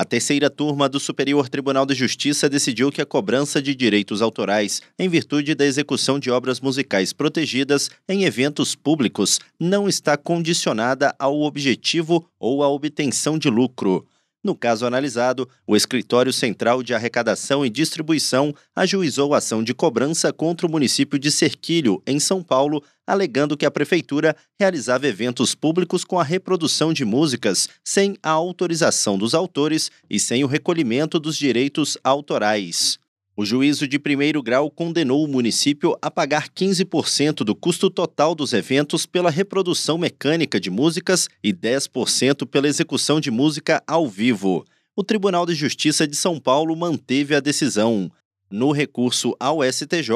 A terceira turma do Superior Tribunal de Justiça decidiu que a cobrança de direitos autorais, em virtude da execução de obras musicais protegidas em eventos públicos, não está condicionada ao objetivo ou à obtenção de lucro. No caso analisado, o Escritório Central de Arrecadação e Distribuição ajuizou ação de cobrança contra o município de Serquilho, em São Paulo, alegando que a prefeitura realizava eventos públicos com a reprodução de músicas sem a autorização dos autores e sem o recolhimento dos direitos autorais. O juízo de primeiro grau condenou o município a pagar 15% do custo total dos eventos pela reprodução mecânica de músicas e 10% pela execução de música ao vivo. O Tribunal de Justiça de São Paulo manteve a decisão. No recurso ao STJ,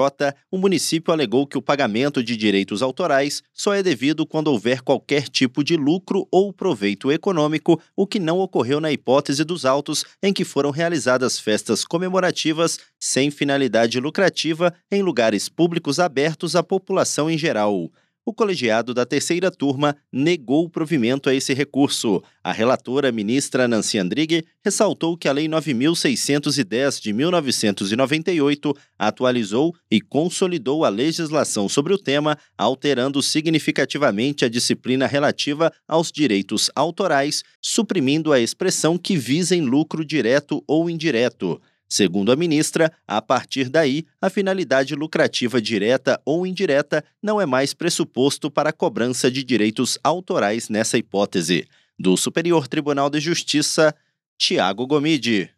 o município alegou que o pagamento de direitos autorais só é devido quando houver qualquer tipo de lucro ou proveito econômico, o que não ocorreu na hipótese dos autos em que foram realizadas festas comemorativas sem finalidade lucrativa em lugares públicos abertos à população em geral o colegiado da terceira turma negou o provimento a esse recurso. A relatora, ministra Nancy Andrighi, ressaltou que a Lei 9.610 de 1998 atualizou e consolidou a legislação sobre o tema, alterando significativamente a disciplina relativa aos direitos autorais, suprimindo a expressão que visem lucro direto ou indireto. Segundo a ministra, a partir daí, a finalidade lucrativa direta ou indireta não é mais pressuposto para a cobrança de direitos autorais nessa hipótese. Do Superior Tribunal de Justiça, Tiago Gomide.